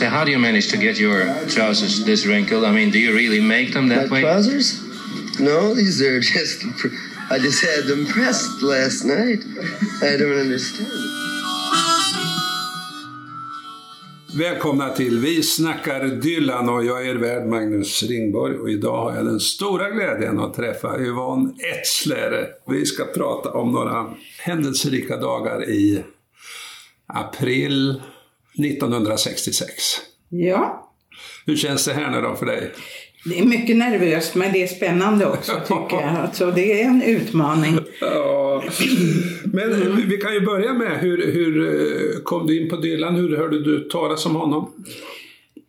So how do you manage to get your trousers this wrinkled? I mean, do you really make them that My way? trousers? No, these are just. I just had them pressed last night. I don't understand. Välkomna till Vi snackar Dylan och jag är värd Magnus Ringborg och idag har jag den stora glädjen att träffa Yvonne Etzler. Vi ska prata om några händelserika dagar i april 1966. Ja, Hur känns det här nu då för dig? det är mycket nervöst men det är spännande också tycker jag. Alltså, det är en utmaning. Ja, men vi kan ju börja med hur, hur eh, kom du in på Dylan? Hur hörde du talas om honom?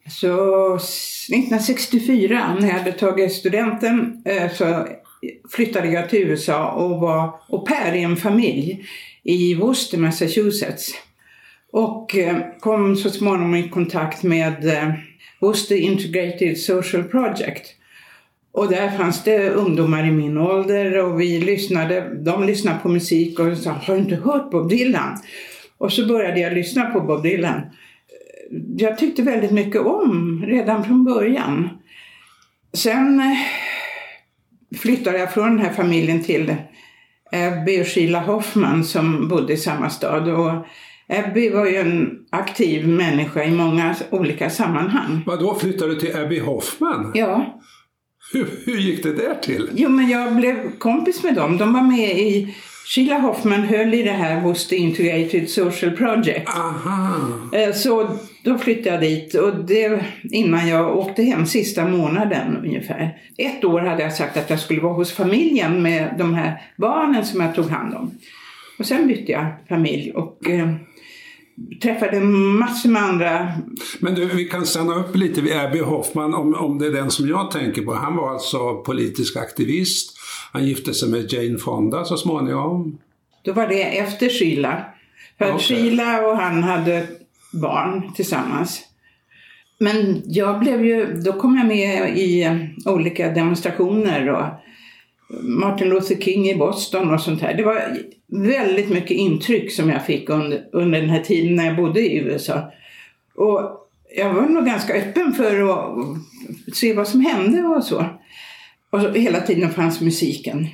Så 1964 när jag hade tagit studenten eh, så flyttade jag till USA och var au pair i en familj i Worcester, Massachusetts. Och eh, kom så småningom i kontakt med eh, Worcester Integrated Social Project. Och där fanns det ungdomar i min ålder och vi lyssnade, de lyssnade på musik och sa har du inte hört Bob Dylan? Och så började jag lyssna på Bob Dylan. Jag tyckte väldigt mycket om redan från början. Sen eh, flyttade jag från den här familjen till Abby Sheila Hoffman som bodde i samma stad. Och Abby var ju en aktiv människa i många olika sammanhang. Vad då flyttade du till Abby Hoffman? Ja, Hur, hur gick det där till? Jo, men jag blev kompis med dem. De var med i... Sheila Hoffman höll i det här hos The Integrated Social Project. Aha. Eh, Så då flyttade jag dit och det innan jag åkte hem sista månaden ungefär. Ett år hade jag sagt att jag skulle vara hos familjen med de här barnen som jag tog hand om. Och sen bytte jag familj och eh, träffade massor med andra. Men du, vi kan stanna upp lite vid Abby Hoffman om, om det är den som jag tänker på. Han var alltså politisk aktivist. Han gifte sig med Jane Fonda så småningom. Då var det efter Sheila. För Okej. Sheila och han hade barn tillsammans. Men jag blev ju, då kom jag med i olika demonstrationer och Martin Luther King i Boston och sånt här. Det var väldigt mycket intryck som jag fick under, under den här tiden när jag bodde i USA. Och jag var nog ganska öppen för att se vad som hände och så. Och så, hela tiden fanns musiken.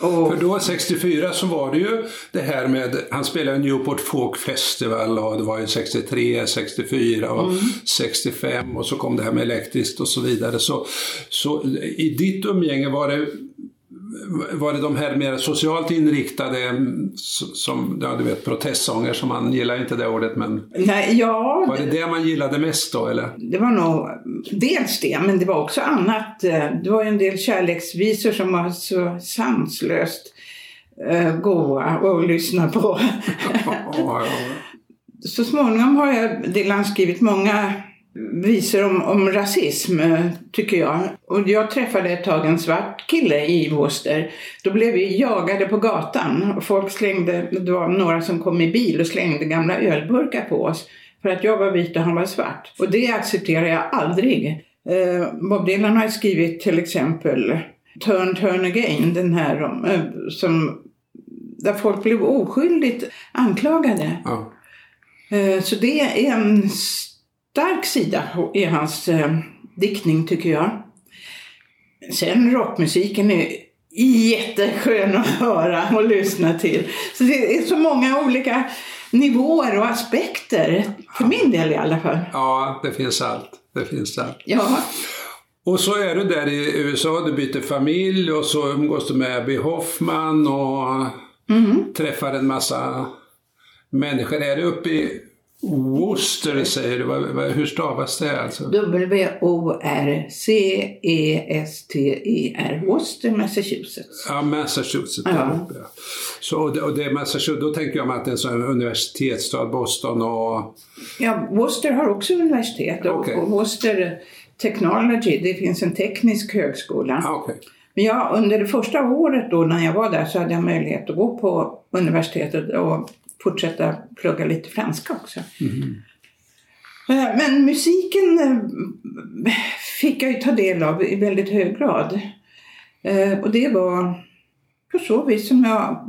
Och, För då 64 så var det ju det här med, han spelade Newport Folk Festival och det var ju 63, 64 och 65 och så kom det här med elektriskt och så vidare. Så, så i ditt umgänge var det var det de här mer socialt inriktade, mm, som, ja du vet protestsånger som man gillar inte det ordet men nej, ja, var det det man gillade mest då eller? Det var nog dels det, men det var också annat. Eh, Det var ju en del kärleksvisor som var så sanslöst eh, goa att lyssna på. Så småningom har jag Dylan skrivit många visor om, om rasism, eh, tycker jag. Och jag träffade ett tag en svart kille i Worcester. Då blev vi jagade på gatan och folk slängde, det var några som kom i bil och slängde gamla ölburkar på oss. För att jag var vit och han var svart. Och det accepterar jag aldrig. Eh, Bob Dylan har skrivit till exempel Turn, turn again, den här eh, som, där folk blev oskyldigt anklagade. Ja. Eh, Så det är en stark sida i hans eh, diktning tycker jag. Sen rockmusiken är jätteskön att höra och lyssna till. Så det är så många olika nivåer och aspekter. För min del i alla fall. ja, det finns allt. Det finns allt. Ja, Och så är du där i USA, du byter familj och så umgås du med Abby Hoffman och träffar en massa människor. Är du uppe i Worcester säger du? Hur stavas det alltså? W-O-R-C-E-S-T-E-R. Worcester, Massachusetts. Ja, Massachusetts. Ja. ja. Så och det, och det är Massachusetts, då tänker jag mig att det är en sån universitetsstad, Boston och... Ja, Worcester har också universitet och, Okej. och Worcester Technology, det finns en teknisk högskola. Ah, okej. Men ja, under det första året då när jag var där så hade jag möjlighet att gå på universitetet och fortsätta plugga lite franska också. Eh, Men musiken eh, fick jag ju ta del av i väldigt hög grad. Eh, Och det var på så vis som jag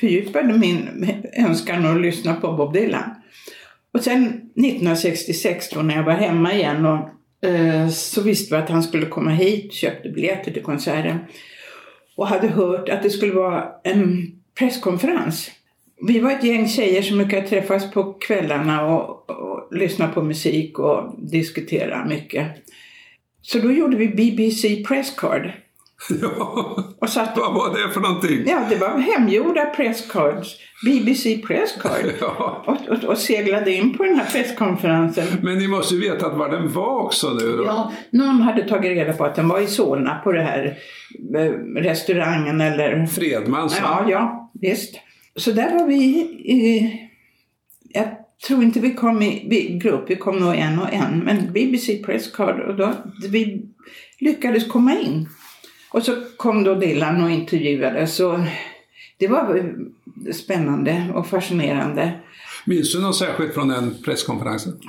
fördjupade min önskan att lyssna på Bob Dylan. Och sen 1966 då när jag var hemma igen och, så visste vi att han skulle komma hit, köpte biljetter till konserten och hade hört att det skulle vara en presskonferens. Vi var ett gäng tjejer som brukade träffas på kvällarna och, och lyssna på musik och diskutera mycket. Så då gjorde vi BBC Presscard. Ja, Och satt, vad var det för någonting? ja, det var hemgjorda presscards. BBC Presscard. Ja. Och, och, och seglade in på den här presskonferensen. Men ni måste ju veta var den var också nu då. Ja, någon hade tagit reda på att den var i Solna på det här eh, restaurangen eller... Fredmans? Ja, ja, visst. Så där var vi i... Jag tror inte vi kom i vi, grupp, vi kom nog en och en. Men BBC Presscard och då vi lyckades komma in. Och så kom då Dylan och intervjuade. Så det var spännande och fascinerande. Minns du något särskilt från den presskonferensen?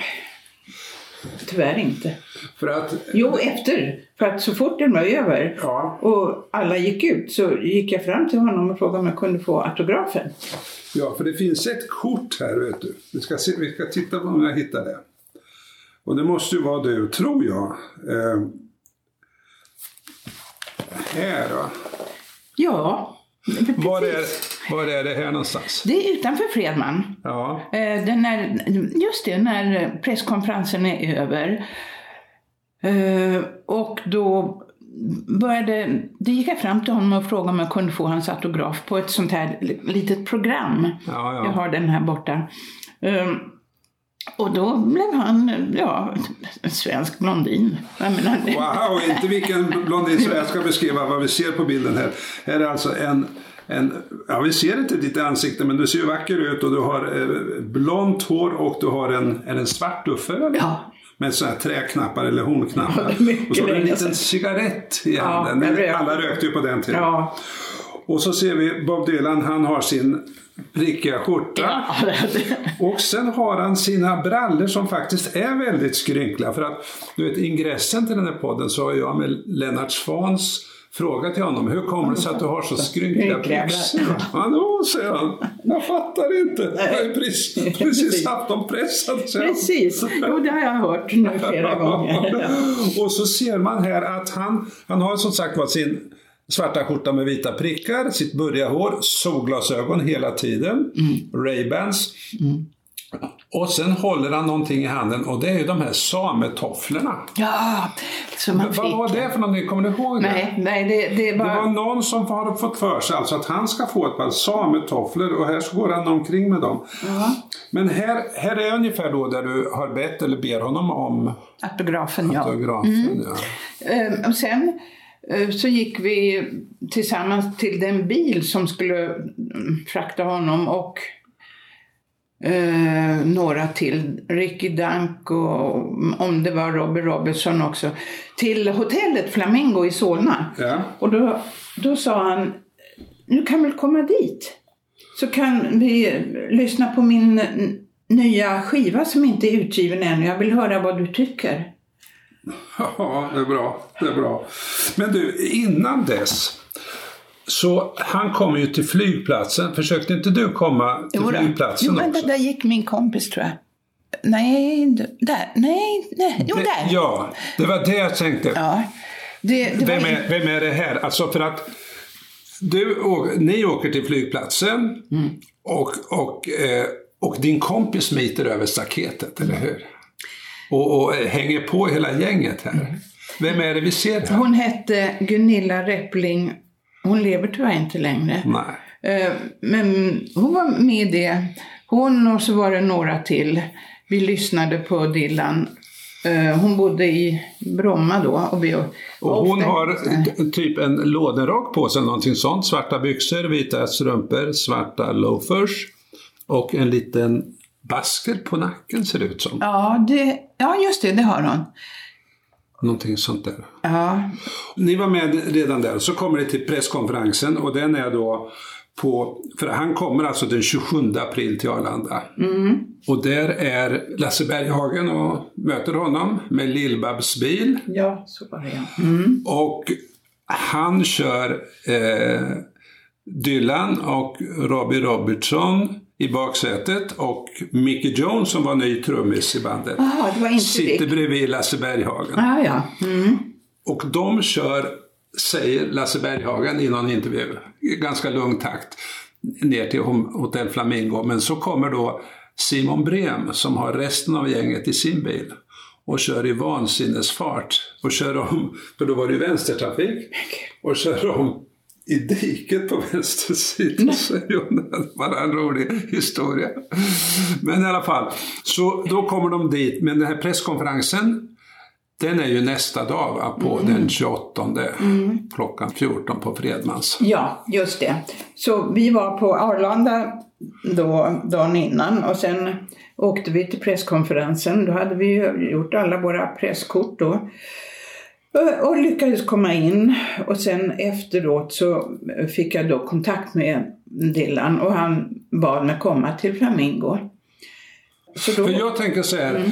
Tyvärr inte. För att, Jo, efter. För att så fort den var över ja, och alla gick ut så gick jag fram till honom och frågade om jag kunde få autografen. ja, för det finns ett kort här vet du. Vi ska, se, vi ska titta på om jag hittar det. Och det måste ju vara du, tror jag. Eh, här då. Ja, Var är, var är det här någonstans? Det är utanför Fredman. Ja, Eh, Den är, just det, när presskonferensen är över. Eh, Och då började, det gick jag fram till honom och frågade om jag kunde få hans autograf på ett sånt här litet program. ja, Jag ja. har den här borta. Um, och då blev han, ja, en svensk blondin. Wow, inte vilken blondin som jag ska beskriva vad vi ser på bilden här. Här är alltså en, en ja vi ser inte ditt ansikte men du ser ju vacker ut och du har eh, blont hår och du har en, är en svart eller? Ja. Med sådana här träknappar eller hornknappar. Ja, och så har du en liten cigarett i Ja, handen. rökte. Alla rökte ju på den tiden. Ja, Och så ser vi Bob Dylan, han har sin prickiga skjorta. Och sen har han sina brallor som faktiskt är väldigt skrynkliga. För att du vet, ingressen till den här podden så har jag med Lennart Svans frågat till honom, hur kommer det sig att du har så skrynkliga byxor? Då säger han, jag fattar inte. Jag har ju precis, precis haft dem pressade. precis. Jo, det har jag hört nu flera gånger. och så ser man här att han, han har som sagt var sin svarta skjorta med vita prickar, sitt burriga hår, solglasögon hela tiden, Ray-Bans. Och sen håller han någonting i handen och det är ju de här sametofflorna. Ja, som man Vad var fick. det för någonting? Kommer du ihåg det? Nej, nej, det, det Det var någon som har fått för sig alltså att han ska få ett par sametofflor och här så går han omkring med dem. Men här, här är ungefär då där du har bett eller ber honom om Autografen, ja. autografen. Ja. Eh, Och sen så gick vi tillsammans till den bil som skulle mm, frakta honom och eh, några till, Ricky Dunk och om det var Robbie Robertson också, till hotellet Flamingo i Solna. Ja. Och då, då sa han, nu kan väl komma dit. Så kan vi lyssna på min nya skiva som inte är utgiven än. Jag vill höra vad du tycker. Ja, det är bra. Det är bra. Men du, innan dess. Så han kom ju till flygplatsen. Försökte inte du komma till Jo då. flygplatsen jo, men också? där gick min kompis tror jag. Nej, där. Nej, nej. Jo, Det- där. Ja, det var det jag tänkte. Ja. Det, det Vem, är, vem är det här? Alltså för att du, ni åker till flygplatsen Mm. och, och, eh, och din kompis smiter över staketet, eller hur? Och, och hänger på hela gänget här. Mm. Vem är det vi ser här? Hon hette Gunilla Reppling. Hon lever tyvärr inte längre. Nej. Eh, Men hon var med i det. Hon och så var det några till. Vi lyssnade på Dylan. Eh, Hon bodde i Bromma då. Och, vi, Och hon ofta- har typ en lådenrock på sig, någonting sånt. Svarta byxor, vita strumpor, svarta loafers och en liten basker på nacken ser det ut som. Ja, det, ja, just det, det har hon. Någonting sånt där. Ja, Ni var med redan där. Så kommer det till presskonferensen och den är då på, för han kommer alltså den 27 april till Arlanda. Och där är Lasse Berghagen och möter honom med Lill-Babs bil. ja så var det. Mm. Och han kör eh, Dylan och Robbie Robertson i baksätet och Mickey Jones som var ny trummis i bandet inte sitter bredvid Lasse Berghagen. Ah, ja. Mm. Och de kör, säger Lasse Berghagen i någon intervju, i ganska lugn takt ner till Hotell Flamingo. Men så kommer då Simon Brem som har resten av gänget i sin bil och kör i vansinnesfart och kör om, för då var det ju vänstertrafik, och kör om i diket på vänster sida, säger. Det var en rolig historia. Men i alla fall, så då kommer de dit, men den här presskonferensen den är ju nästa dag, på den 28 klockan 14 på Fredmans. Ja, just det. Så vi var på Arlanda då, dagen innan och sen åkte vi till presskonferensen. Då hade vi ju gjort alla våra presskort då. Eh, och- lyckades komma in och sen efteråt så fick jag då kontakt med Dylan och han bad mig komma till Flamingo. Så då, För jag tänker så här, mm.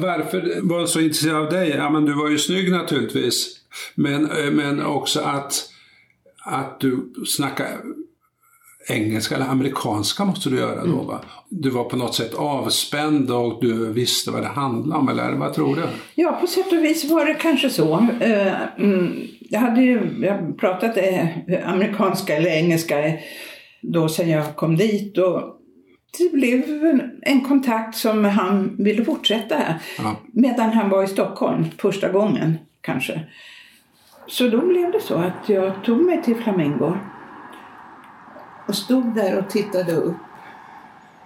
varför var jag så intresserad av dig? Ja, men du var ju snygg naturligtvis. Men, eh, men också att, att du snackade engelska eller amerikanska måste du göra då va? Du var på något sätt avspänd och du visste vad det handlade om, eller vad tror du? Ja, på sätt och vis var det kanske så. Eh, mm, Jag hade ju jag pratat eh, amerikanska eller engelska eh, då sen jag kom dit och det blev en- en kontakt som han ville fortsätta. Ja. Medan han var i Stockholm första gången kanske. Så då blev det så att jag tog mig till Flamingo och stod där och tittade upp.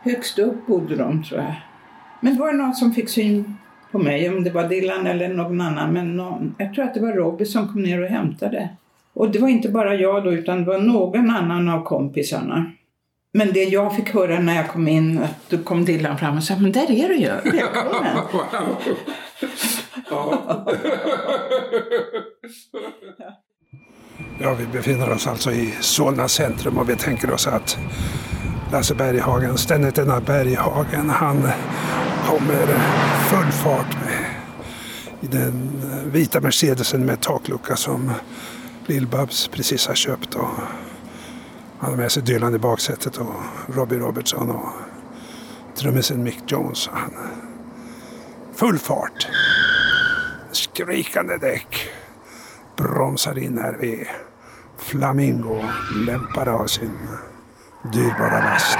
Högst upp bodde de tror jag. Men det var någon som fick syn på mig, om det var Dylan eller någon annan. Men någon, jag tror att det var Robbie som kom ner och hämtade. Och det var inte bara jag då, utan det var någon annan av kompisarna. Men det jag fick höra när jag kom in, att då kom Dylan fram och sa, men där är du ju, välkommen. Ja, vi befinner oss alltså i Solna centrum och vi tänker oss att Lasse Berghagen, ständigt denna Berghagen, han kommer full fart med i den vita Mercedesen med taklucka som Lill-Babs precis har köpt. Och han har med sig Dylan i baksätet och Robbie Robertson och trummisen Mick Jones. Han, full fart, skrikande däck bromsar in här är. Flamingo lämpar av sin dyrbara last.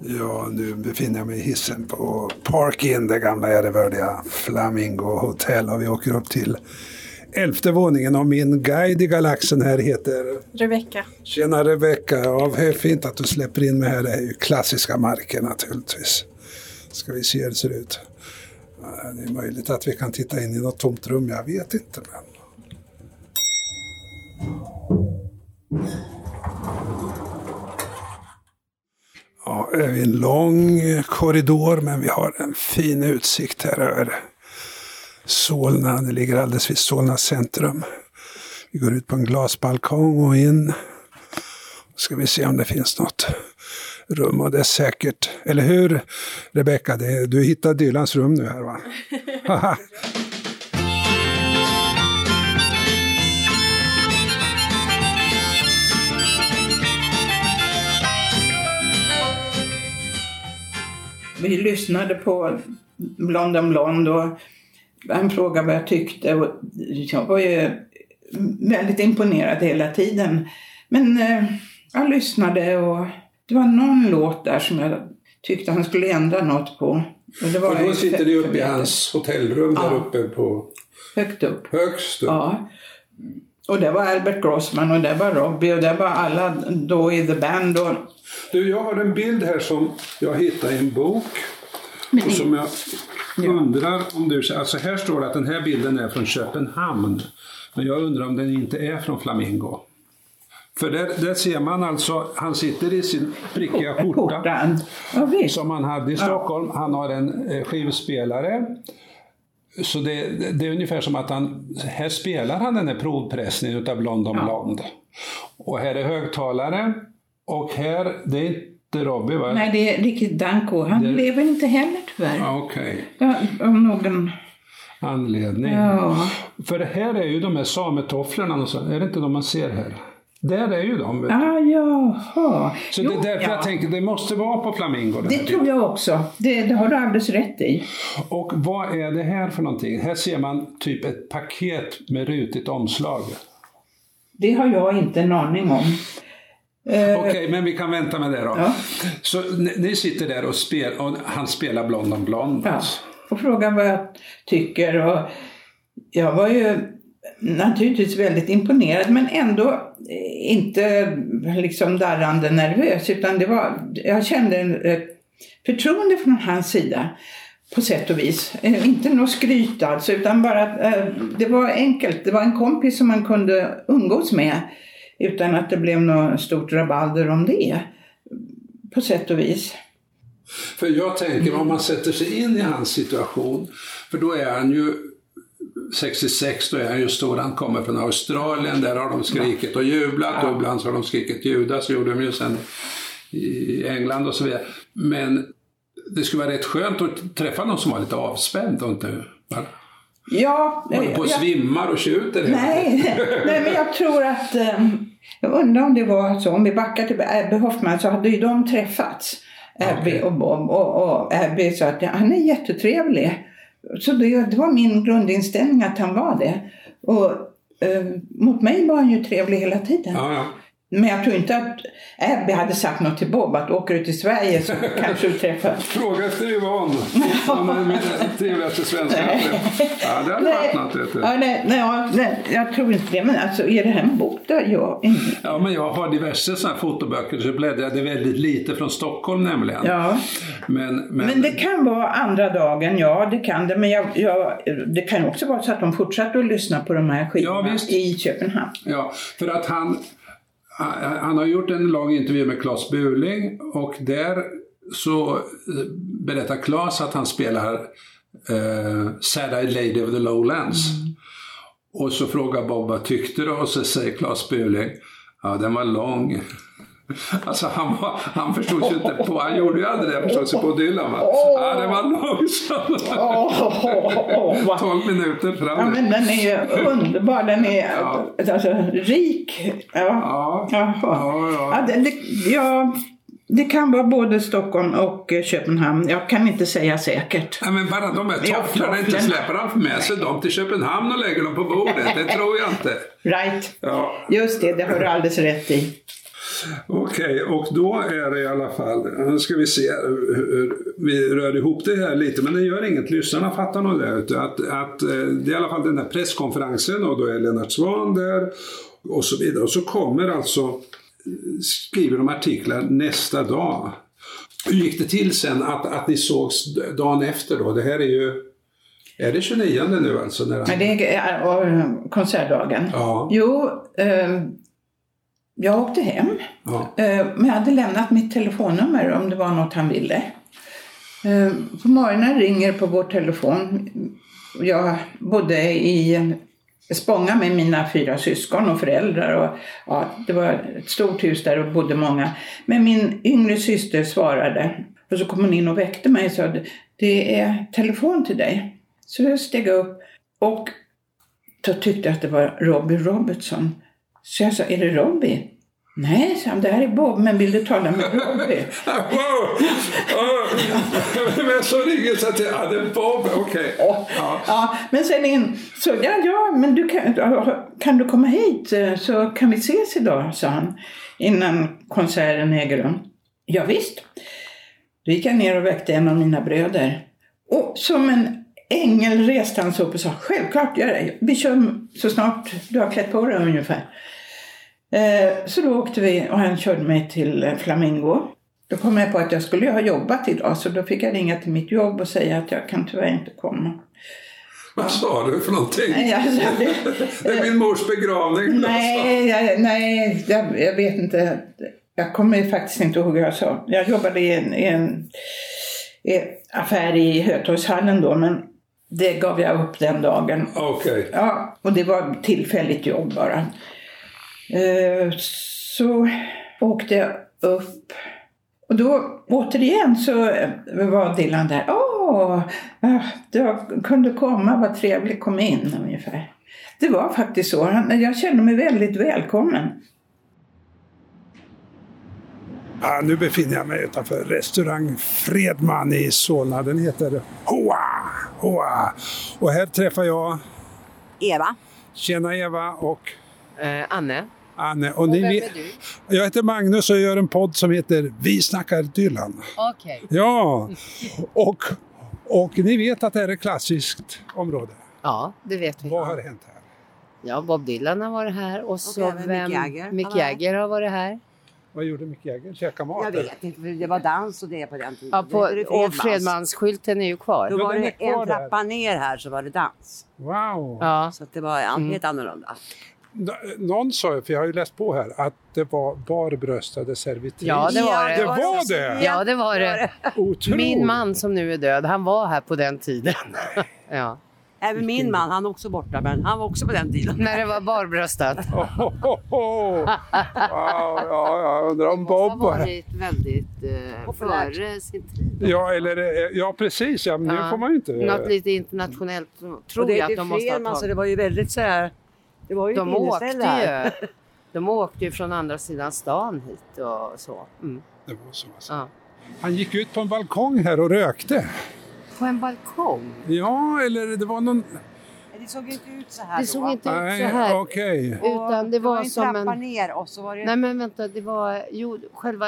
Ja, nu befinner jag mig i hissen på Park Inn, det gamla ärevördiga Flamingo Hotel. Och vi åker upp till elfte våningen och min guide i galaxen här heter Rebecka. Tjena Rebecka, ja, fint att du släpper in mig här. Det är ju klassiska marker naturligtvis. Ska vi se hur det ser ut. Eh, det är möjligt att vi kan titta in i något tomt rum, jag vet inte. Men... Ja, det är en lång korridor men vi har en fin utsikt här över Solna. Det ligger alldeles vid Solna centrum. Vi går ut på en glasbalkong och in. Ska vi se om det finns något rum och det är säkert, eller hur Rebecka? Du hittar Dylans rum nu här va? Vi lyssnade på Blond on Blond och han frågade vad jag tyckte och jag var ju väldigt imponerad hela tiden. Men eh, jag lyssnade och det var någon låt där som jag tyckte han skulle ändra något på. Och, det var Och då sitter ni uppe i hans hotellrum där Ja. uppe på Högt upp. högst upp. Ja. Och det var Albert Grossman och det var Robbie och det var alla då i The Band. Och, Du, jag har en bild här som jag hittade i en bok. Och som jag undrar om du... Alltså här står det att den här bilden är från Köpenhamn. Men jag undrar om den inte är från Flamingo. För där, där ser man alltså, han sitter i sin prickiga skjorta. Ja, som han hade i Stockholm. Han har en eh, skivspelare. Så det, det är ungefär som att han, här spelar han den här provpressningen utav London Blond. Och här är högtalare. Och här, det är inte Robbie va? Nej, det är Ricky Danko. Han Det- lever inte heller tyvärr. Ja, Okej. Ja, av någon... anledning. Ja. För det här är ju de här sametofflorna, och så, är det inte de man ser här? Där är ju de. Ah, jaha. Så Jo, det är därför ja. jag tänker, det måste vara på Flamingo. Det här. tror jag också. Det, det har du alldeles rätt i. Och vad är det här för någonting? Här ser man typ ett paket med rutigt omslag. Det har jag inte en aning om. Eh, Okej, men vi kan vänta med det då. Ja. Så ni, ni sitter där och, spel, och han spelar Blond on Blond. Ja, och fråga vad jag tycker. Och jag var ju naturligtvis väldigt imponerad men ändå eh, inte liksom darrande nervös utan det var, jag kände en eh, förtroende från hans sida på sätt och vis. Eh, inte något skryt alltså utan bara det var enkelt. Det var en kompis som man kunde umgås med utan att det blev något stort rabalder om det. På sätt och vis. För jag tänker om man sätter sig in i hans situation, för då är han ju 66, då är han ju stor, han kommer från Australien, där har de skrikit och jublat och ibland så har de skrikit Judas, gjorde de ju sen i England och så vidare. Men det skulle vara rätt skönt att träffa någon som var lite avspänd och inte bara Ja, håller på och jag- svimmar och tjuter. Nej, nej, men jag tror att... eh, Jag undrar om det var så. Om vi backar till Abby Hoffman så hade ju de träffats. Abby Okej. och Bob. Och, och Abby sa att han är jättetrevlig. Så det, det var min grundinställning att han var det. Och eh, mot mig var han ju trevlig hela tiden. Ja, ja. Men jag tror inte att Abby hade sagt något till Bob att åker du till Sverige så kanske du träffar... Fråga efter Yvonne. Hon är min trevligaste svenska. Ja, det hade varit något vet du. Ja, nej, nej, ja, nej, jag tror inte det. Men alltså, är det här en bok där jag. Ja, men jag har diverse sådana fotoböcker så bläddrade väldigt lite från Stockholm nämligen. Ja. Men, men, Men det kan vara andra dagen, ja det kan det. Men jag, jag, det kan också vara så att de fortsatte att lyssna på de här skivorna Ja, i Köpenhamn. ja, för att han, han har gjort en lång intervju med Claes Burling och där så eh, berättar Claes att han spelar eh, Sad-Eyed Lady of the Lowlands. Och så frågar Bob vad tyckte du? Och så säger Claes Burling, ja den var lång. Alltså han, var, han förstod sig inte på, han gjorde ju aldrig det, förstod sig på Dylan va? Ja den var långsam. Åh, vad- 12 minuter Ja, fram. men den är ju underbar. Den är Ja. alltså, rik. Ja. Ja. Ja, ja. Ja, det, det, ja, det kan vara både Stockholm och eh, Köpenhamn. Jag kan inte säga säkert. Ja, men bara de här Ja, tofflorna, inte släpper han med sig dem till Köpenhamn och lägger dem på bordet. Det tror jag inte. Right. Ja. Just det, det har du alldeles rätt i. Okej, och då är det i alla fall, nu ska vi se, hur- vi rör ihop det här lite, men det gör inget, lyssnarna fattar nog det. Att, att eh, det är i alla fall den här presskonferensen och då är Lennart Swahn där och så vidare. Och så kommer alltså, eh, skriver de artiklar nästa dag. Hur gick det till sen att, att ni sågs dagen efter då? Det här är ju, är det 29 nu alltså? När han... Men det är och, konsertdagen. Ja. Jo, eh, jag åkte hem. Ja. Eh, men jag hade lämnat mitt telefonnummer om det var något han ville. Eh, på morgonen ringer på vår telefon. Jag bodde i Spånga med mina fyra syskon och föräldrar. Och, ja, det var ett stort hus där och bodde många. Men min yngre syster svarade. Och så kom hon in och väckte mig och sa det är telefon till dig. Så jag steg upp och då tyckte jag att det var Robbie Robertson. Så jag sa, är det Robbie? Nej, sa han, det här är Bob, men vill du tala med Robbie? Wow! Men så ringer så att det ja, det är Bob, okej. Ja. Ja, men sen in, så ja, ja, men du kan, kan du komma hit eh, så kan vi ses idag, sa han, innan konserten äger rum. Ja, visst. Då gick jag ner och väckte en av mina bröder. Och som en ängel reste han sig upp och sa, självklart, gör det. vi kör så snart du har klätt på dig ungefär. Eh, Så då åkte vi och han körde mig till Flamingo. Då kom jag på att jag skulle ha jobbat idag så då fick jag ringa till mitt jobb och säga att jag kan tyvärr inte komma. Vad sa du för någonting? Nej, alltså, det, Det är min mors begravning. nej, jag, nej jag, jag vet inte. Jag kommer faktiskt inte ihåg vad jag sa. Jag jobbade i en, i en, i en affär i Hötorgshallen då men det gav jag upp den dagen. Okej. Ja, och det var tillfälligt jobb bara. Eh, Så åkte jag upp. Och då återigen så eh, var Dylan där. Åh, ah, du kunde komma, vad trevligt, kom in ungefär. Det var faktiskt så. Jag kände mig väldigt välkommen. Ja, nu befinner jag mig utanför restaurang Fredman i Solna. Den heter Hoa. Hoa. Och här träffar jag Eva. Tjena Eva och Eh, Anne. Anne. Och ni vem är du? jag heter Magnus och gör en podd som heter Vi snackar Dylan. Okej. Ja, och, och ni vet att det här är ett klassiskt område. Ja, det vet vi. Vad har hänt här? Ja, Bob Dylan har varit här och så Mick vem... Jagger Mick varit här. Jagger har varit här. Vad gjorde Mick Jagger? Käka mat? Jag vet inte, för det var dans och det på den tiden. Ja, Det på, hette det och Fredmansskylten är ju kvar. Då Ja, var det kvar en där. trappa ner här så var det dans. Wow! Ja. Så att det var an- helt annorlunda. Någon sa ju, för jag har ju läst på här, att det var barbröstade servitriser. Ja, det var det. Det var det? Ja, det var det. Otroligt! Min man som nu är död, han var här på den tiden. ja. Även min man, han är också borta, men han var också på den tiden. När det var barbröstat. Oh, oh, oh. Wow, ja, jag undrar om Bob har var varit väldigt eh, före sin tid. Ja, eller, eh, ja precis. Ja, men nu Ja. får man ju inte... Något lite internationellt tror det jag att de måste ha Fredman, så tagit. det var ju väldigt så här... Det var ju De åkte här. ju. De åkte ju från andra sidan stan hit och så. Mm. Det var så, alltså. Ja. Han gick ut på en balkong här och rökte. På en balkong? Ja, eller det var någon... Det såg inte ut så här Det då. såg inte ut Nej, så här. okej. Utan det var en som trappa en... ner och så var det... Nej men vänta, det var jo, själva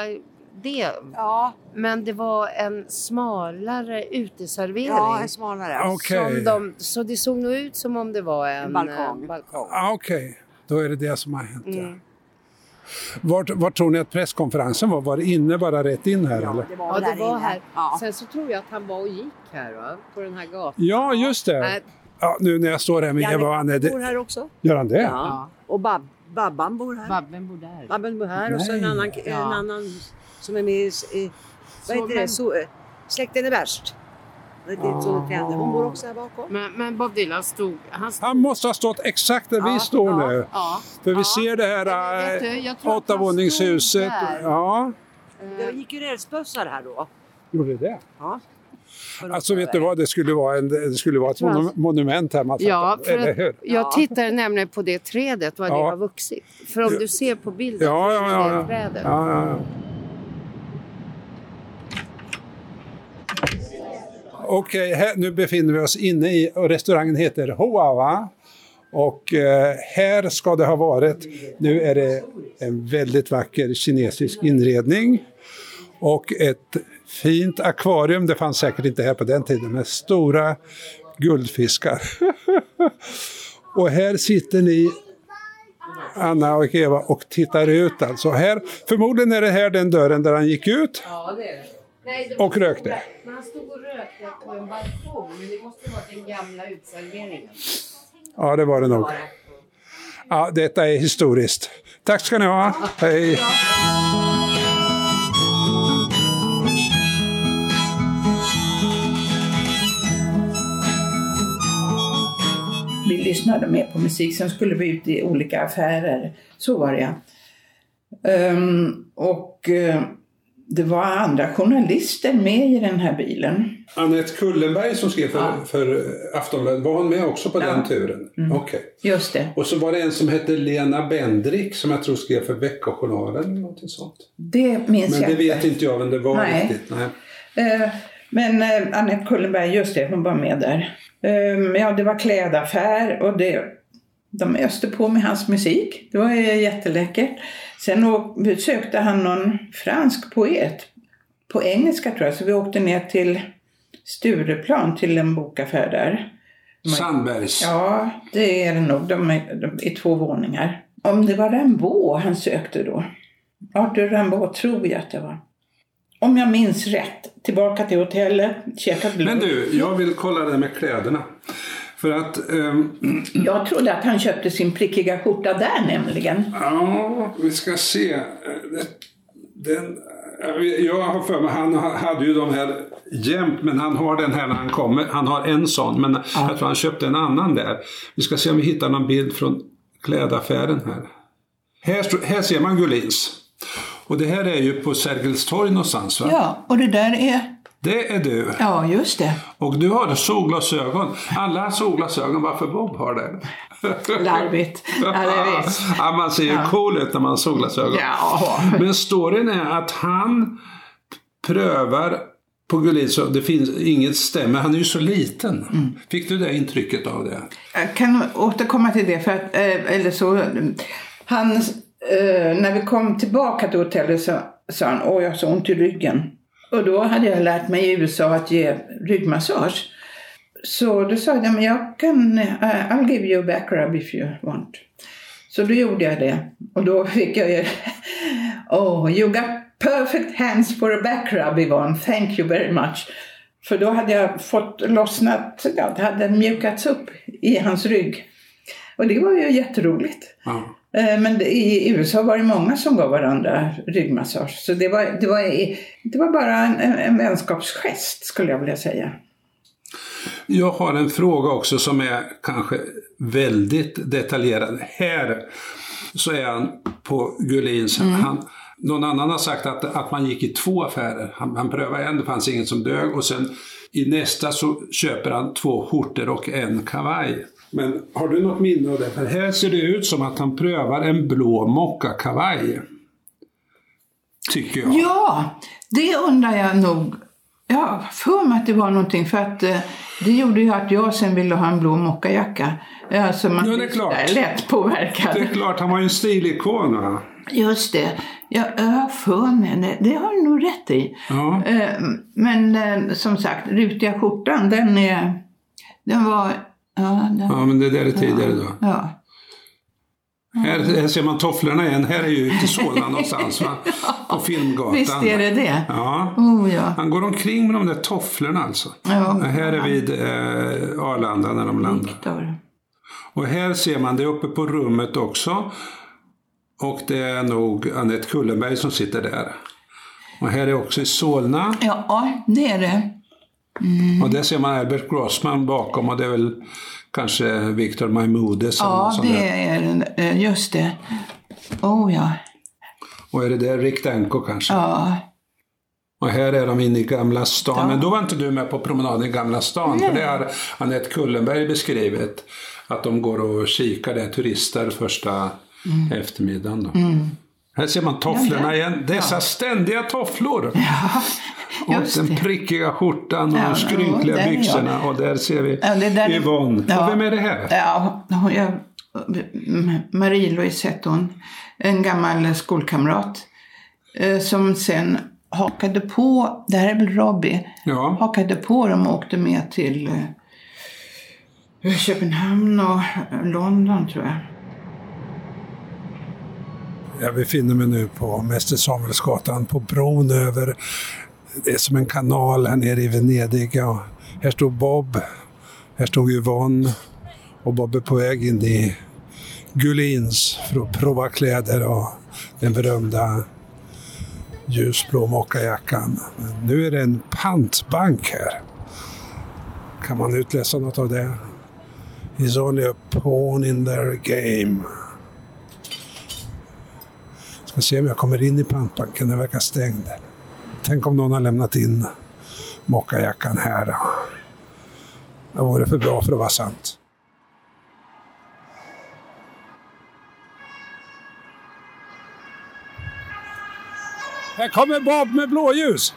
det. Ja, Men det var en smalare uteservering. ja, en smalare. Okej. Som de, så det såg nog ut som om det var en, En balkong. eh, balkong. Ah, Okej, då är det det som har hänt. Ja. Mm. Vart, vart tror ni att presskonferensen var? Var det inne bara rätt in här? Ja, eller? det var, Ja, det var här. Ja. Sen så tror jag att han var och gick här va? på den här gatan. Ja, just det. Nej, Ja, nu när jag står här med Janne Eva och Anne. bor Det, här också. gör han det? Ja. Och Bab Babban bor här. Babben bor där. Babben bor här och så en Nej. annan, en annan som är med i... i vad heter det? Så, släkten är värst. Hon bor också här bakom. Men, men Bob Dylan stod... Han stod Han måste ha stått exakt där vi Ja, står ja, nu. ja. För vi ser det här äh, åttavåningshuset. Ja, Det gick ju rälsbussar här då. gjorde det? Ja. Alltså vet du vad, det skulle vara, en, det skulle vara ett monu- monument här. Man Ja, för Eller hur? jag tittade nämligen på det trädet, vad det har vuxit. För om du ser på bilden Ja, så ja, är ja. det ja. trädet. ja, ja, ja. Okej, här, nu befinner vi oss inne i och restaurangen heter Hoawa. Och eh, här ska det ha varit, nu är det en väldigt vacker kinesisk inredning. Och ett fint akvarium, det fanns säkert inte här på den tiden, med stora guldfiskar. och här sitter ni Anna och Eva och tittar ut alltså. Här, förmodligen är det här den dörren där han gick ut och rökte. Rökte på en balkong, men det måste varit den gamla utserveringen. Ja, det var det nog. Ja, detta är historiskt. Tack ska ni ha. Hej! Vi lyssnade mer på musik, sen skulle vi ut i olika affärer. Så var det Ehm, Och eh, det var andra journalister med i den här bilen. Anette Kullenberg som skrev för, för Aftonbladet, var hon med också på den turen? Okej. Just det. Och så var det en som hette Lena Bendrik som jag tror skrev för Veckojournalen eller någonting sånt. Det minns Men jag det vet inte jag vem det var Nej. riktigt. Nej. Eh, Men eh, Anette Kullenberg, just det, hon var med där. Eh, Ja, det var klädaffär och det, de öste på med hans musik. Det var jätteläckert. Sen besökte han någon fransk poet på engelska tror jag, så vi åkte ner till Stureplan till en bokaffär där. Sandbergs. Ja, det är det nog. De är, de är två våningar. Om det var Rimbaud han sökte då. Arthur Rimbaud tror jag att det var. Om jag minns rätt. Tillbaka till hotellet, käkat lunch. Men du, jag vill kolla det med kläderna. För att, ehm, Jag trodde att han köpte sin prickiga skjorta där nämligen. ja, vi ska se. Eh, Den, jag har för mig, han hade ju de här jämt, men han har den här när han kommer. Han har en sån, men jag tror han köpte en annan där. Vi ska se om vi hittar någon bild från klädaffären här. Här, här ser man Gullins. Och det här är ju på Sergels torg någonstans va? Ja, och det där är... Det är du. Ja, just det. Och du har solglasögon. Alla har solglasögon, varför Bob har det? Larvigt. Ja, det vet. ja, man ser ju cool ut när man har solglasögon. Ja. Men storyn är att han prövar på Gullin så det finns inget stämmer. Han är ju så liten. Mm. Fick du det intrycket av det? Jag kan återkomma till det. För att, eh, eller så, han, eh, när vi kom tillbaka till hotellet så sa han åh jag har så ont i ryggen. Och då hade jag lärt mig i USA att ge ryggmassage. Så då sa jag, men jag kan, eh, I'll give you a back rub if you want. Så då gjorde jag det. Och då fick jag ju, oh you got perfect hands for a back rub Yvonne, thank you very much. För då hade jag fått lossnat, ja, det hade mjukats upp i hans rygg. Och det var ju jätteroligt. Ja. Eh, Men i USA var det många som gav varandra ryggmassage. Så det var, det var, det var bara en, en vänskapsgest skulle jag vilja säga. Jag har en fråga också som är kanske väldigt detaljerad. Här så är han på Gullins. Mm. Han, någon annan har sagt att, att man gick i två affärer. Han, han prövade en, det fanns ingen som dög. Och sen i nästa så köper han två skjortor och en kavaj. Men har du något minne av det? För här ser det ut som att han prövar en blå mockakavaj. Tycker jag. Ja, det undrar jag nog. Jag har för mig att det var någonting för att eh, det gjorde ju att jag sen ville ha en blå mockajacka. Alltså man Ja, det är klart. sådär lätt påverkad. Det är klart, han var ju en stilikon. Va? Just det. Jag, har för mig det. Det har du nog rätt i. Ja. Eh, Men eh, som sagt, rutiga skjortan den är... Den var... Ja, ja, men det där är tidigare då. ja. Här, här ser man tofflorna igen. Här är ju ute i Solna någonstans va? På Filmgatan. Visst är det det? Ja. Oh ja. Han går omkring med de där tofflorna alltså. Ja. här är vid eh, Arlanda när de landar. Viktor. Och här ser man det uppe på rummet också. Och det är nog Annette Kullenberg som sitter där. Och här är också i Solna. Ja, det är det. Och där ser man Albert Grossman bakom och det är väl kanske Victor någon Ja, det där. är det. Eh, Just det. Oh ja. Och är det där Rick Danko kanske? Ja. Och här är de inne i Gamla stan. Ja. Men då var inte du med på promenaden i Gamla stan. För det har Anette Kullenberg beskrivit. Att de går och kikar där, turister, första Mm. eftermiddagen. Då. Här ser man tofflorna igen. Dessa ständiga tofflor! och just den prickiga skjortan och Ja, de skrynkliga byxorna. Och där ser vi Ja, där- Yvonne. Ja. Och vem är det här? Ja, Marie-Louise hette hon. En gammal skolkamrat. eh, Som sen hakade på, det här är väl Robbie, Ja. hakade på dem och åkte med till eh, Köpenhamn och London tror jag. Jag befinner mig nu på Mäster Samuelsgatan på bron över, det är som en kanal här nere i Venedig. Och här stod Bob, här stod Yvonne och Bob är på väg in i Gullins för att prova kläder och den berömda ljusblå mockajackan. Nu är det en pantbank här. Kan man utläsa något av det? He's only a pawn in their game. Jag se om jag kommer in i pantbanken, den verkar stängd. Tänk om någon har lämnat in mockajackan här. Det vore för bra för att vara sant. Här kommer Bob med blåljus!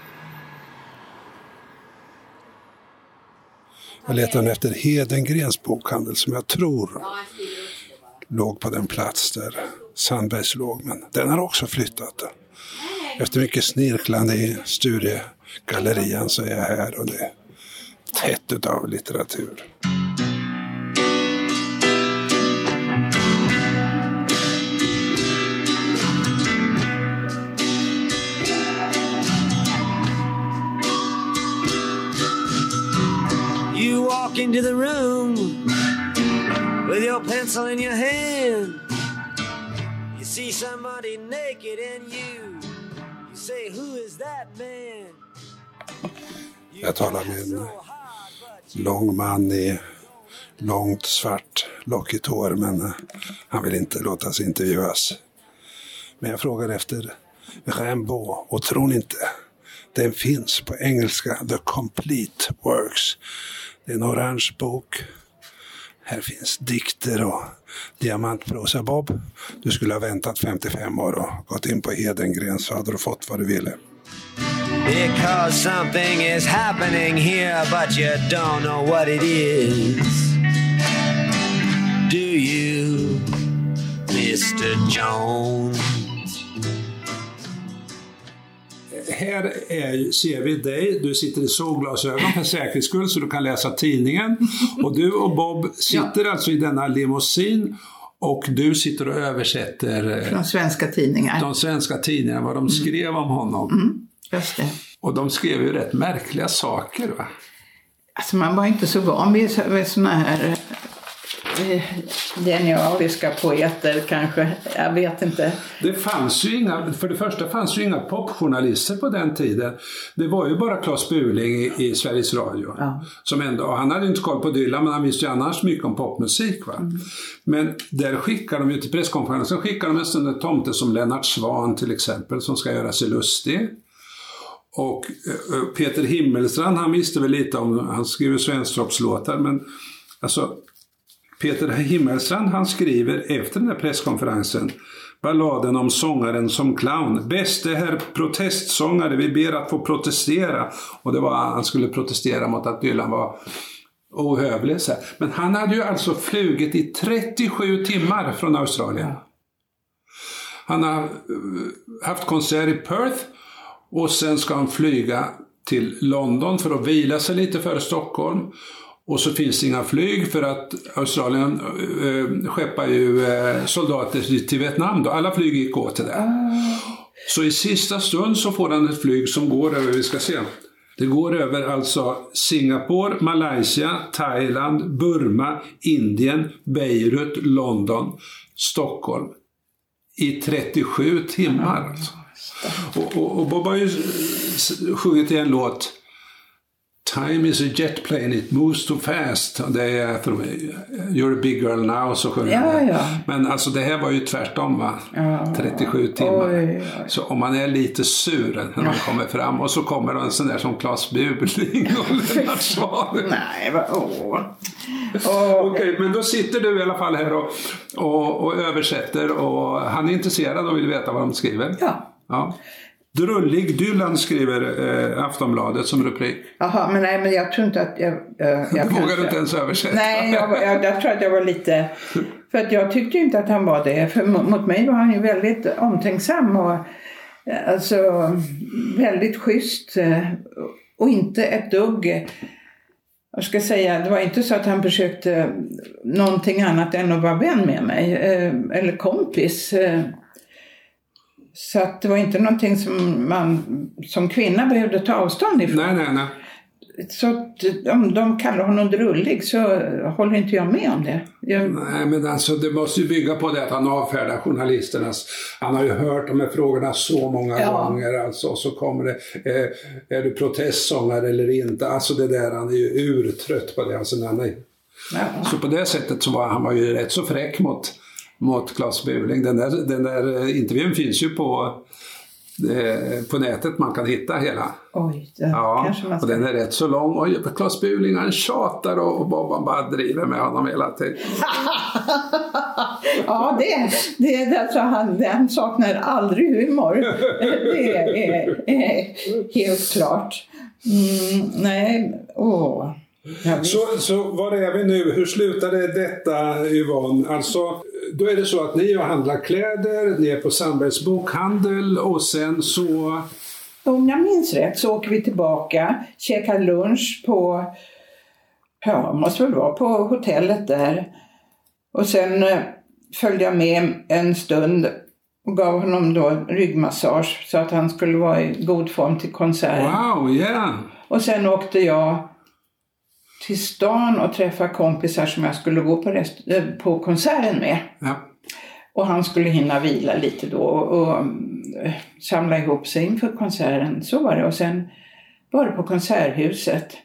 Jag letar efter Hedengrens bokhandel som jag tror låg på den plats där Sandbergs låg, men den har också flyttat. Efter mycket snirklande i Sturegallerian så är jag här och det är tätt utav litteratur. You walk into the room with your pencil in your hand. See somebody naked and you, you say, Who is that man? Jag talar med en lång man i långt svart lockigt hår men eh, han vill inte låta sig intervjuas. Men jag frågar efter Rimbaud. Och tror ni inte, den finns på engelska, The Complete Works. Det är en orange bok. Här finns dikter och diamantprosa. Bob, du skulle ha väntat 55 år och gått in på Hedengren så hade du fått vad du ville. Because something is happening here, but you don't know what it is. Do you, Mr. Jones? Här är, ser vi dig, du sitter i solglasögon för säkerhets skull så du kan läsa tidningen. Och du och Bob sitter alltså i denna limousin och du sitter och översätter eh, Från svenska tidningar. de svenska tidningarna, vad de skrev om honom. Just det. Och de skrev ju rätt märkliga saker. Va? Alltså man var inte så van vid, så- vid såna här genialiska poeter kanske. Jag vet inte. Det fanns ju inga, för det första fanns ju inga popjournalister på den tiden. Det var ju bara Claes Burling i, i Sveriges Radio. Ja. Som ändå, och han hade inte koll på Dylan men han visste ju annars mycket om popmusik. Va? Men där skickar de ju till presskonferensen skickar de en sån där tomte som Lennart Svan till exempel som ska göra sig lustig. Och eh, Peter Himmelstrand han visste väl lite om, han skriver Svensktoppslåtar men alltså Peter Himmelstrand han skriver efter den där presskonferensen balladen om sångaren som clown. Bäste herr protestsångare, vi ber att få protestera. Och det var han skulle protestera mot att Dylan var ohövlig. så här. Men han hade ju alltså flugit i 37 timmar från Australien. Han har eh, haft konsert i Perth och sen ska han flyga till London för att vila sig lite före Stockholm. Och så finns det inga flyg för att Australien äh, skeppar ju eh, soldater till- Vietnam. Då. Alla flyg gick åt till det. Så i sista stund så får han ett flyg som går över, vi ska se. Det går över alltså Singapore, Malaysia, Thailand, Burma, Indien, Beirut, London, Stockholm. I 37 timmar. Alltså. Och, och, och Bob har ju sjungit i en låt Time is a jet plane, it moves too fast. Det är You're a big girl now, så sjunger Ja, ja. Men alltså det här var ju tvärtom va? Ja. 37 timmar. Oj, oj. Så om man är lite sur när man kommer fram och så kommer en sån där som Claes Bubeling och Lennart Swahn. Nej, vad, åh. Okej, men då sitter du i alla fall här och, och, och översätter och han är intresserad och vill veta vad de skriver. Ja. Ja. Drullig Dylan skriver eh, Aftonbladet som rubrik. Jaha, men nej, men jag tror inte att jag... eh, jag kanske- vågar du inte ens översätta. Nej, jag, jag, jag tror att jag var lite... För att jag tyckte inte att han var det. För mo- mot mig var han ju väldigt omtänksam och eh, alltså väldigt schysst. eh, Och inte ett dugg... Jag ska säga, det var inte så att han försökte någonting annat än att vara vän med mig. eh, Eller kompis. Så att det var inte någonting som man som kvinna behövde ta avstånd ifrån. Nej, nej, nej. Så om de kallar honom drullig så håller inte jag med om det. Jag, Nej, men alltså det måste ju bygga på det att han avfärdar journalisternas... Han har ju hört de här frågorna så många Ja. gånger alltså. Och så kommer det, eh, är du protestsångare eller inte? Alltså det där, han är ju urtrött på det. Alltså han är, ja. Så på det sättet så var han var ju rätt så fräck mot, mot Claes Buling. Den där, den där eh, intervjun finns ju på, eh, på nätet, man kan hitta hela. Oj, det Ja, kanske man och ska... den är rätt så lång. Och Claes Buling han tjatar och, och Bobban bara driver med honom hela tiden. ja, det, det är alltså han, han saknar aldrig humor. det är, är helt klart. Mm, nej, åh. Så, så var är vi nu? Hur slutade detta Yvonne? Alltså, då är det så att ni har handlat kläder, ni är på Sandbergs bokhandel och sen så... Om jag minns rätt så åker vi tillbaka, käkar lunch på, ja, måste väl vara på hotellet där. Och sen eh, följde jag med en stund och gav honom då ryggmassage så att han skulle vara i god form till konserten. Wow, yeah! Och sen åkte jag till stan och träffade kompisar som jag skulle gå på, rest- eh, på konserten med. Ja. Och han skulle hinna vila lite då och, och eh, samla ihop sig inför konserten. Så var det. Och sen var det på Konserthuset.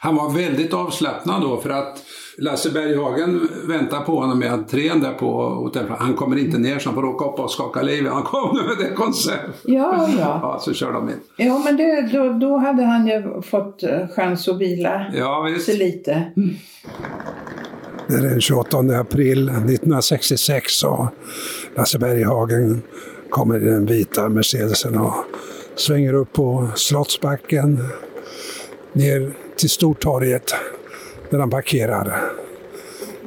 Han var väldigt avslappnad då för att Lasse Berghagen väntar på honom i entrén där på hotellplan. Han kommer inte ner så han får åka upp och skaka liv. Han kom nu med det konsert. Ja, ja. Ja, så kör de in. Ja, men det, då, då hade han ju fått eh, chans att vila Ja, visst. sig lite. Det är den 28 april 1966 och Lasse Berghagen kommer i den vita Mercedesen och svänger upp på Slottsbacken ner till Stortorget där han parkerar.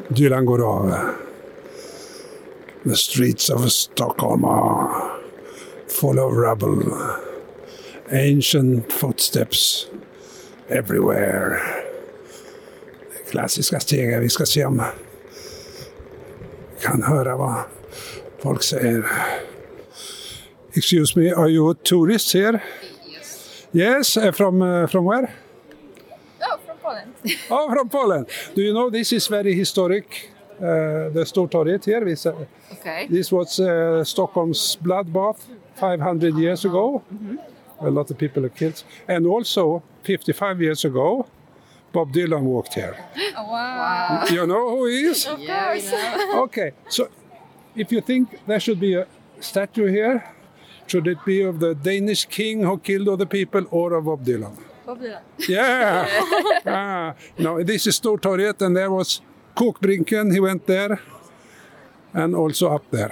Dylan går av. The streets of Stockholm are full of rubble. Ancient footsteps everywhere klassiska steg. Vi ska se om vi kan höra vad folk säger. Excuse me, are you tourists here? Yes. Yes, uh, from, uh, from where? Oh, from Poland. Oh, from Poland. Do you know this is very historic, uh, the Stortorget here. This, uh, Okay. this was uh, Stockholm's bloodbath 500 years ago. A lot of people are killed. And also, 55 years ago, Bob Dylan walked here. Oh, wow. You know who he is? Of course. Okay, so if you think there should be a statue here, should it be of the Danish king who killed all the people or of Bob Dylan? Bob Dylan. Yeah! ah, no, this is Stortorget and there was Kokbrinken, he went there. And also up there.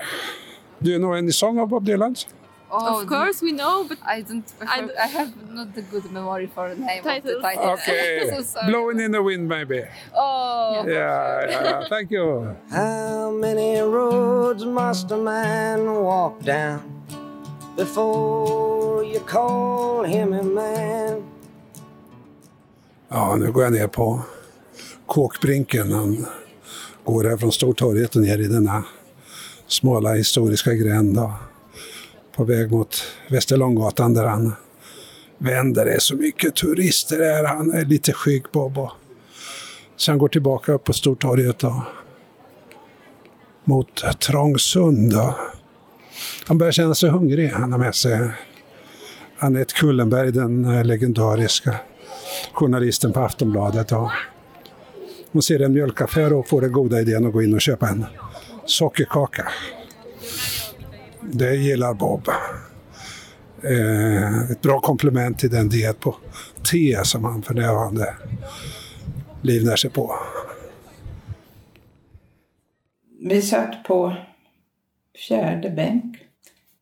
Do you know any song of Bob Dylan's? of course we know, but I don't. I, I- I have not the good memory for the name of the title. Okay. so. Blowing in the wind maybe. Oh. Yeah, yeah, thank you. How many roads must a man walk down before you call him a man? Ja, nu går jag ner på Kåkbrinken. Han går här från Stortorget och ner i denna smala historiska gränd. och På väg mot Västerlånggatan där han vänder. Det är så mycket turister här. Han är lite skygg Bob. och Sen går tillbaka upp på Stortorget och mot Trångsund. och Han börjar känna sig hungrig. Han har med sig Anette Kullenberg, den legendariska journalisten på Aftonbladet. Och hon ser en mjölkaffär och får den goda idén att gå in och köpa en sockerkaka. Det gillar Bob. Eh, ett bra komplement till den diet på te som han för närvarande livnär sig på. Vi satt på fjärde bänk,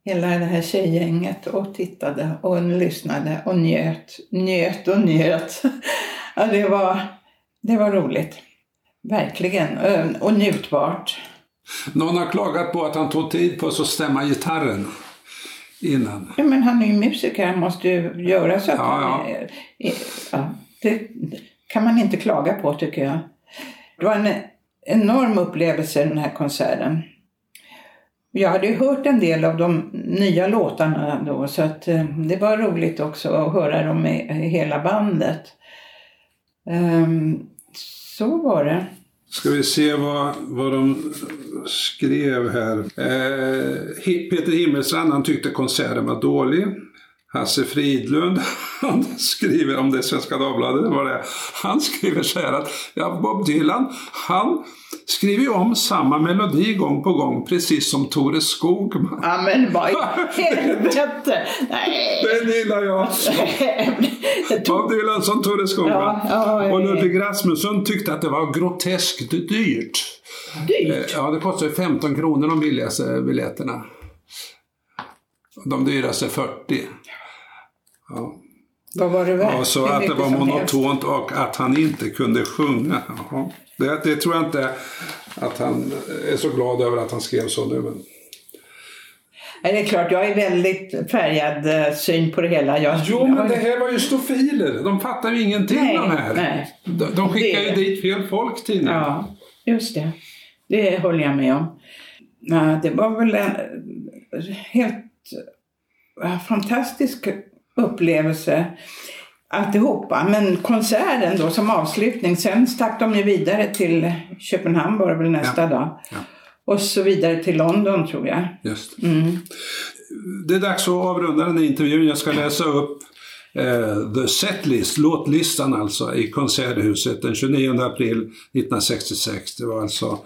hela det här tjejgänget och tittade och lyssnade och njöt, njöt och njöt. Ja, det var, det var roligt. Verkligen. Och njutbart. Någon har klagat på att han tog tid på sig att stämma gitarren innan. Ja, men han är ju musiker, han måste ju göra så att Ja, han ja. är, ja, Det kan man inte klaga på tycker jag. Det var en enorm upplevelse den här konserten. Jag hade ju hört en del av de nya låtarna då så att eh, det var roligt också att höra dem med hela bandet. Ehm, så var det. Ska vi se vad, vad de skrev här. Eh, Peter Himmelstrand han tyckte konserten var dålig. Hasse Fridlund, han skriver om det Svenska Dagbladet, var det. Han skriver så här att ja, Bob Dylan, han skriver ju om samma melodi gång på gång, precis som Tore Skogman. Ja men vad i helvete! Nej! Den gillar jag. Bob Dylan som Tore Skogman. Ja, ja, och. Ludvig Rasmusson tyckte att det var groteskt dyrt. Dyrt? Ja, det kostar ju 15 kronor de billigaste biljetterna. De dyraste 40. Ja. Vad var det värt? Ja, så att det var monotont och att han inte kunde sjunga. Jaha. Det, det tror jag inte att han är så glad över att han skrev så nu. Men... Nej, det är klart, jag är väldigt färgad eh, syn på det hela. Jag, Jo, men det här var ju stofiler. De fattar ju ingenting Nej, de här. nej. De, de skickar ju Det- dit fel folk tidningen. Ja, just det. Det håller jag med om. Ja, det var väl en helt ja, fantastisk upplevelse alltihopa. Men konserten då som avslutning, sen stack de ju vidare till Köpenhamn var det väl nästa dag. Ja. Och så vidare till London tror jag. Just. Mm. Det är dags att avrunda den här intervjun. Jag ska läsa upp eh, The Setlist, låtlistan alltså, i Konserthuset den 29 april 1966. Det var alltså,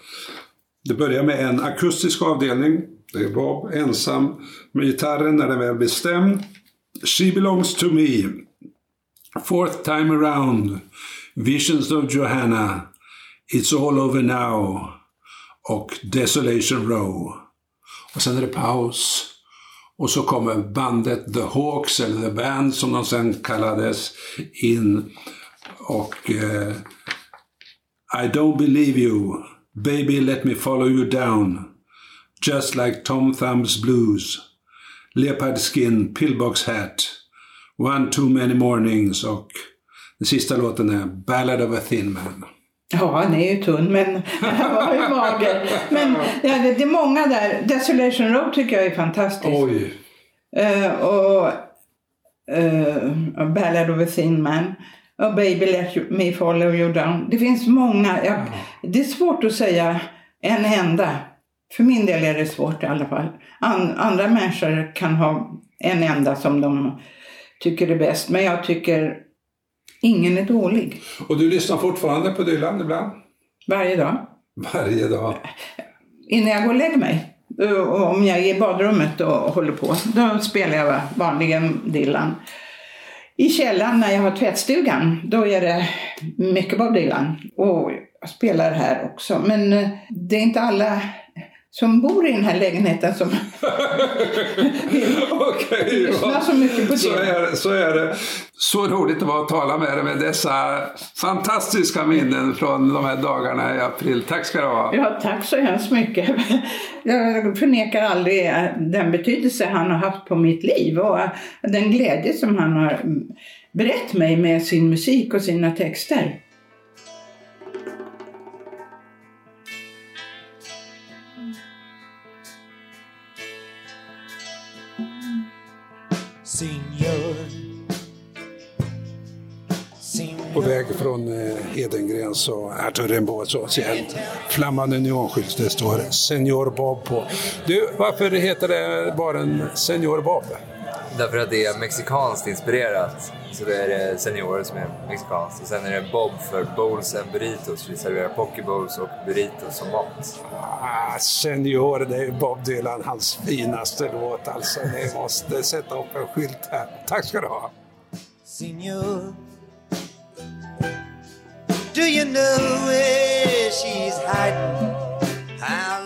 det börjar med en akustisk avdelning. Det är Bob ensam med gitarren när den väl blir stämd. She belongs to me. Fourth time around. Visions of Johanna. It's all over now. Och Desolation Row. Och sen är det paus. Och så kommer bandet The Hawks, eller The Band som de sen kallades, in. Och eh, I don't believe you. Baby let me follow you down. Just like Tom Thumb's blues. Leopard skin, pillbox hat. One too many mornings och den sista låten är Ballad of a thin man. Ja, han är ju tunn, men han var ju mager. Men det, är många där. Desolation Road tycker jag är fantastisk. Oj! Eh, och uh, Ballad of a thin man. Och Baby let me follow you down. Det finns många. Jag, Det är svårt att säga en enda. För min del är det svårt i alla fall. An, andra människor kan ha en enda som de tycker är bäst. Men jag tycker ingen är dålig. Och du lyssnar fortfarande på Dylan ibland? Varje dag. Varje dag? Innan jag går och lägger mig. Och om jag är i badrummet och håller på. Då spelar jag vanligen Dylan. I källaren när jag har tvättstugan, då är det mycket Bob Dylan. Och jag spelar här också. Men eh, det är inte alla som bor i den här lägenheten som lyssnar så mycket på så Dylan. är, det, så är det. Så roligt det var att tala med dig med dessa fantastiska minnen från de här dagarna i april. Tack ska du ha. Ja, tack så hemskt mycket. Jag förnekar aldrig den betydelse han har haft på mitt liv och den glädje som han har berett mig med sin musik och sina texter. Väg från eh, Hedengren så Arthur Rimbaud så ser jag en flammande neonskylt det står Senior Bob på. Du, varför heter det baren Senior Bob? Därför att det är mexikanskt inspirerat. Så då är det Senior som är mexikanskt. Och sen är det Bob för Bowls and Burritos. Vi serverar poke bowls och burritos som mat. Ah, senior, det är Bob Dylan, hans finaste låt alltså. Ni måste sätta upp en skylt här. Tack ska du ha. Signor. Do you know where she's hiding? How